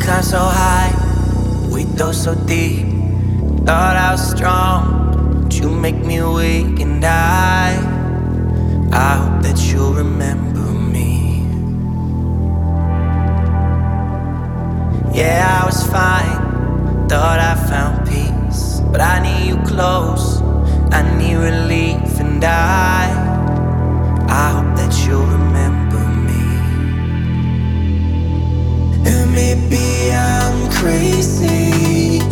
climbed so high, we dove so deep. Thought I was strong, but you make me weak, and I, I hope that you'll remember me. Yeah, I was fine, thought I found peace, but I need you close, I need relief, and I, I hope that you remember. maybe I'm crazy.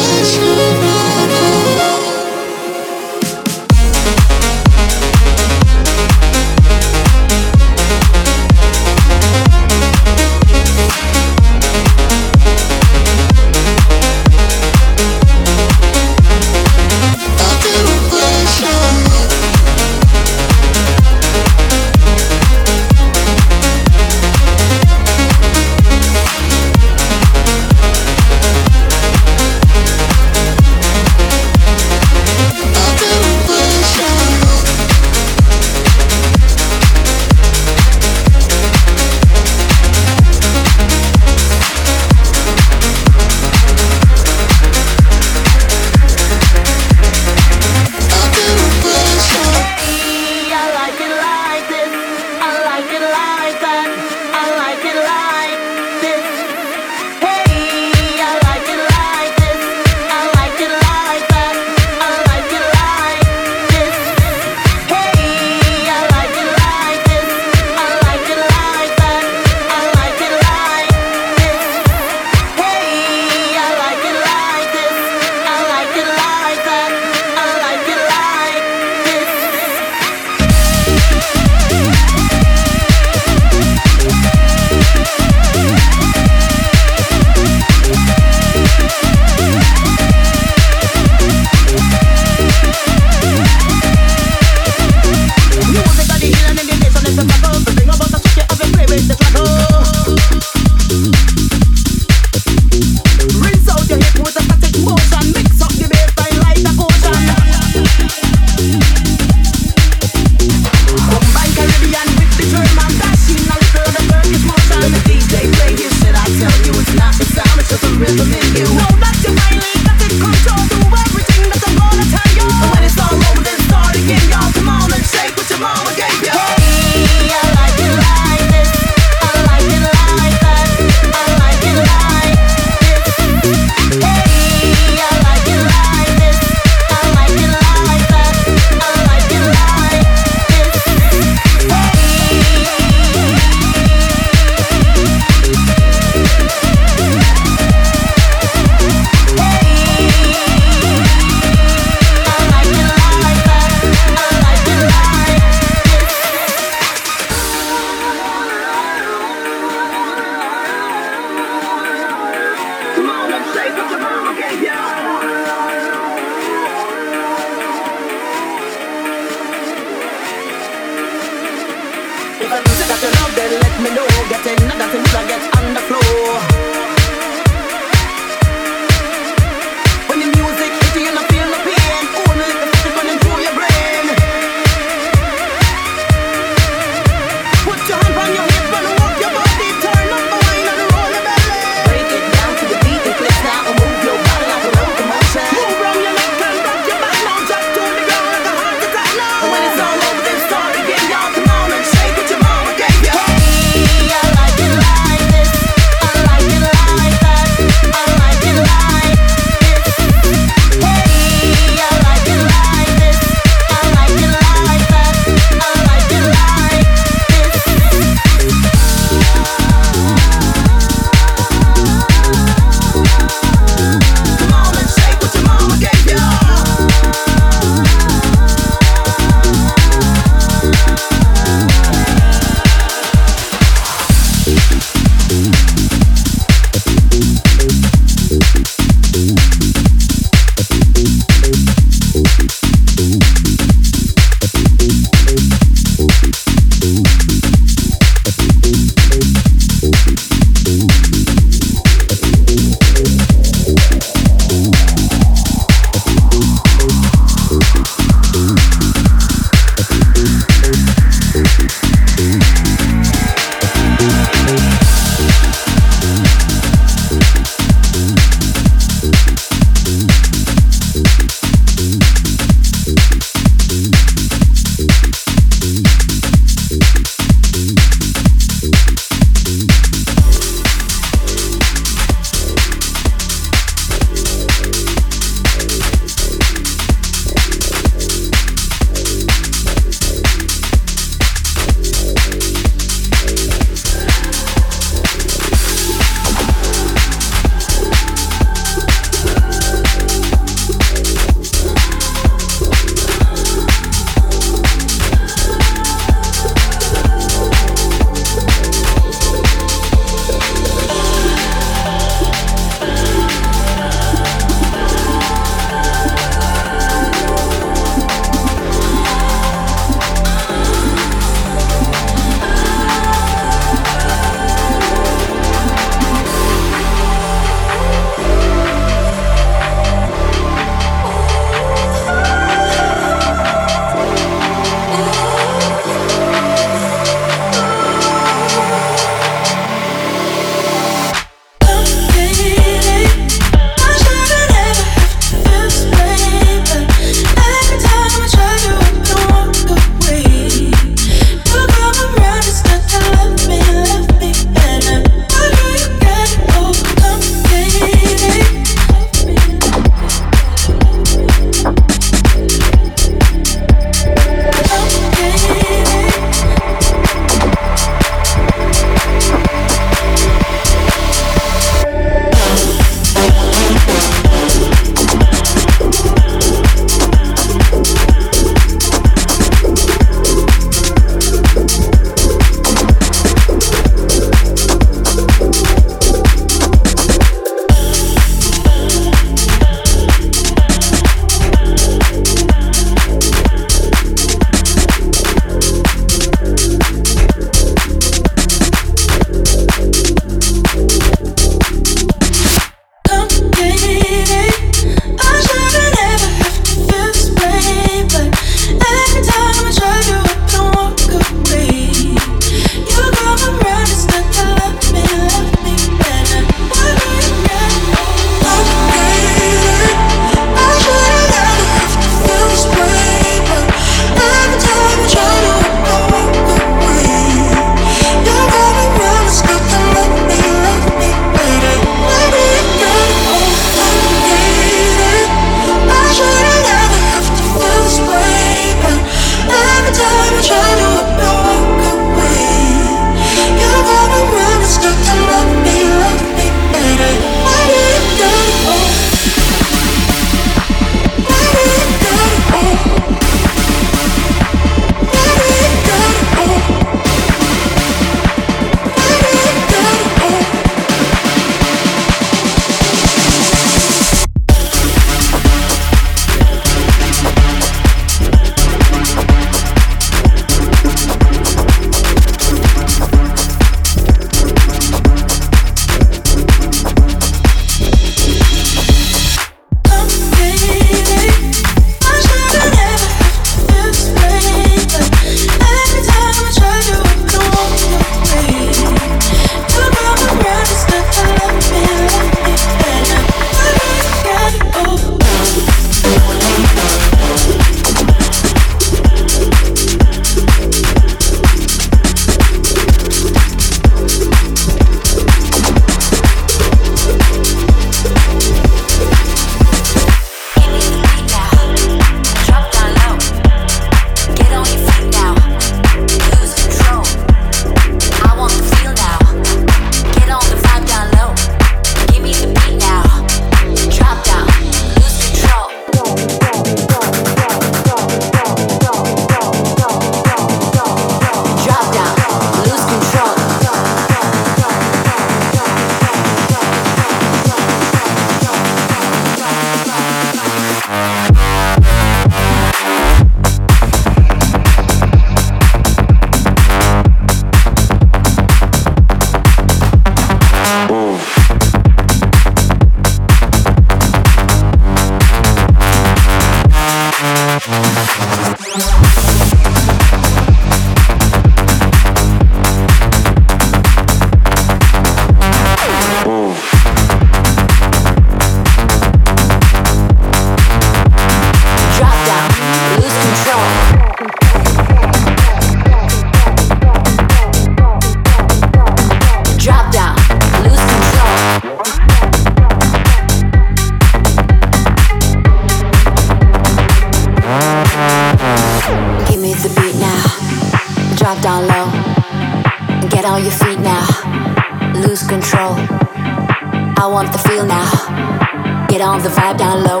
I want the feel now. Get on the vibe down low.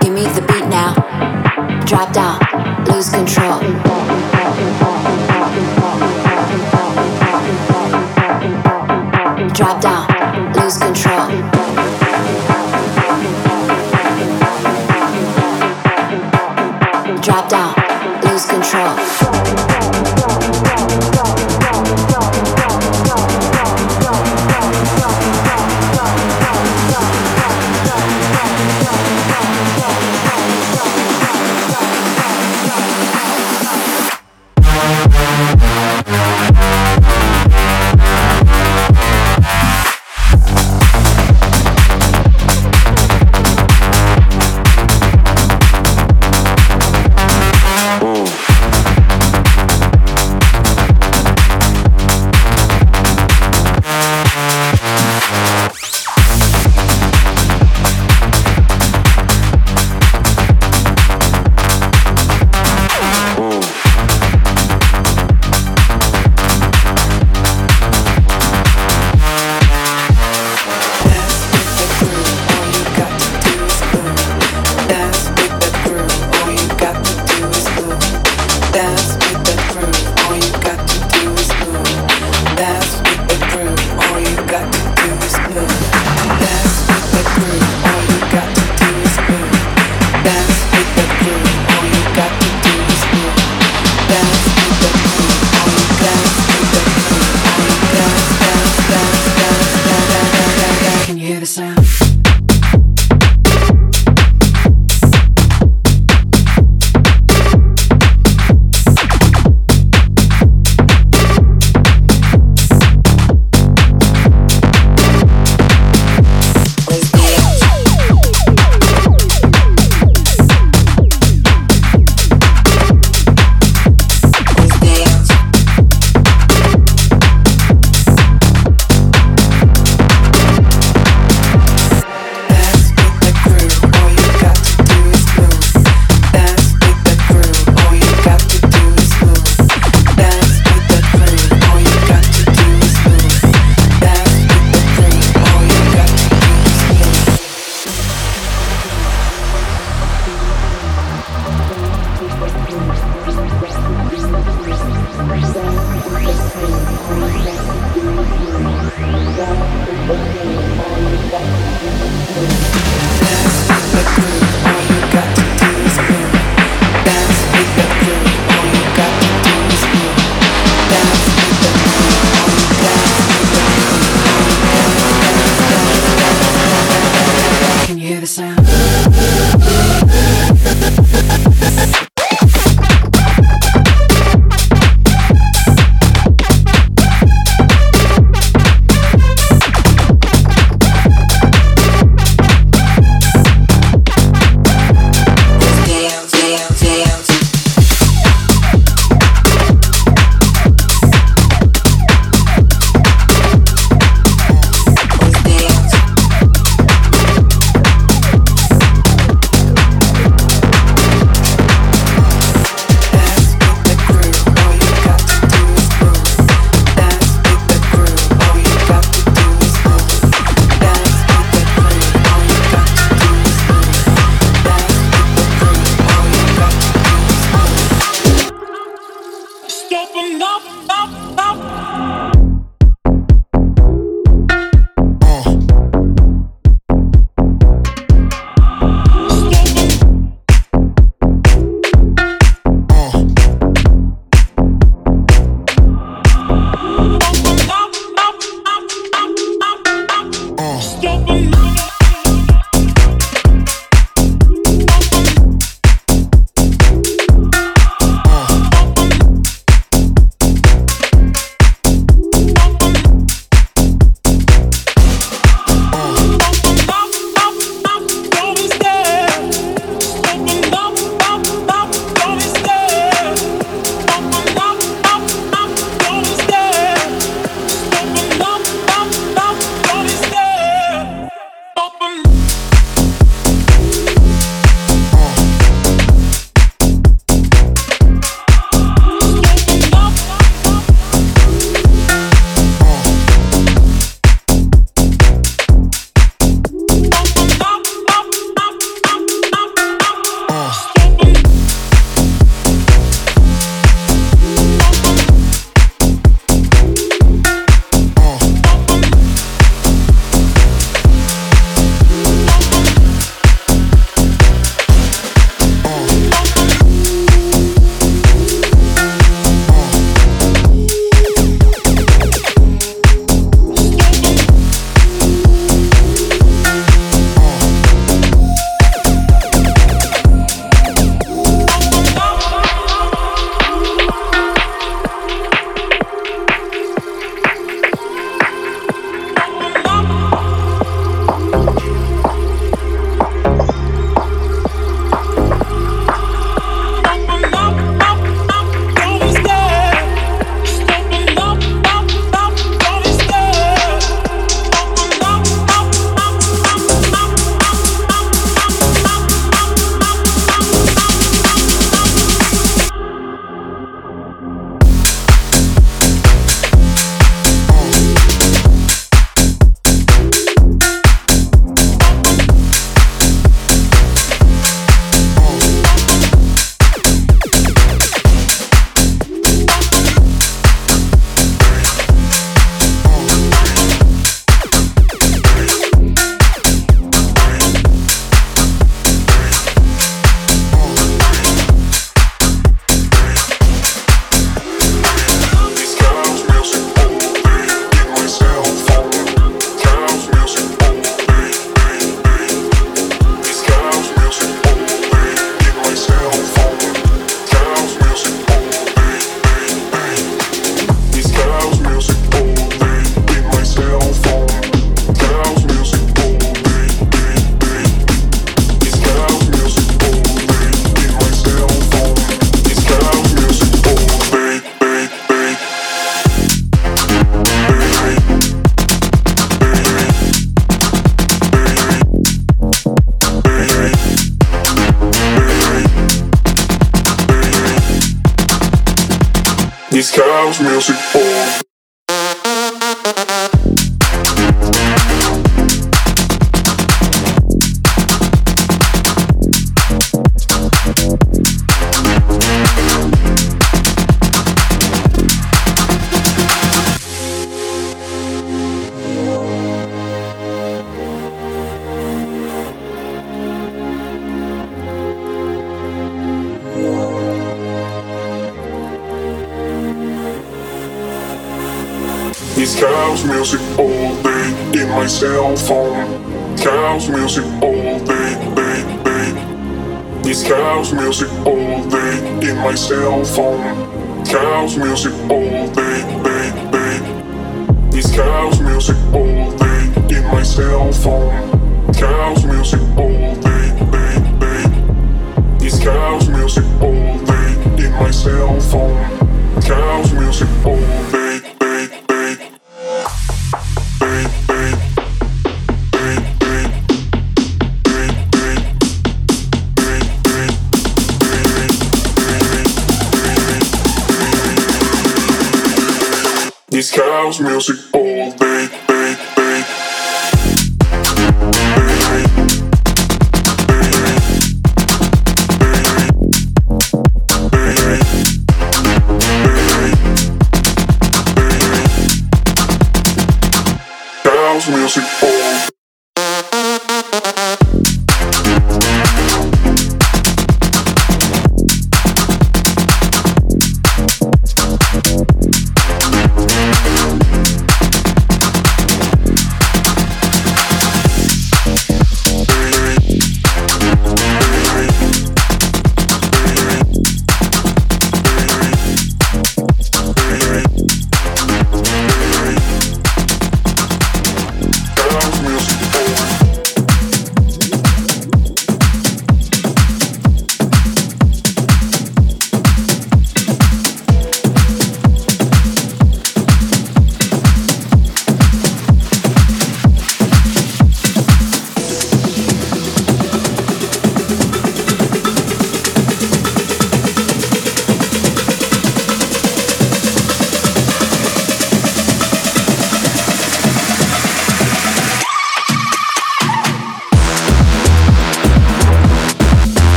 Give me the beat now. Drop down. Lose control. Drop down. Lose control. Drop down. Lose control. House music house music all day in my cell phone. House music all day, day, day. This house music all day in my cell phone. House music all day, day, day. This house music all day in my cell phone. House music all day, day, day. This house music all day in my cell phone. House music all day, house music all day, day, day. House music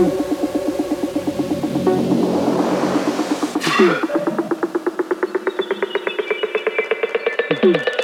Feel this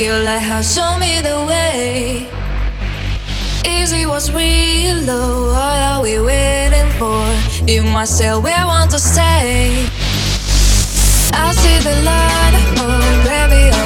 Your lighthouse show me the way. Easy was real, low. What are we waiting for? You must tell where I want to stay. I see the light, oh baby.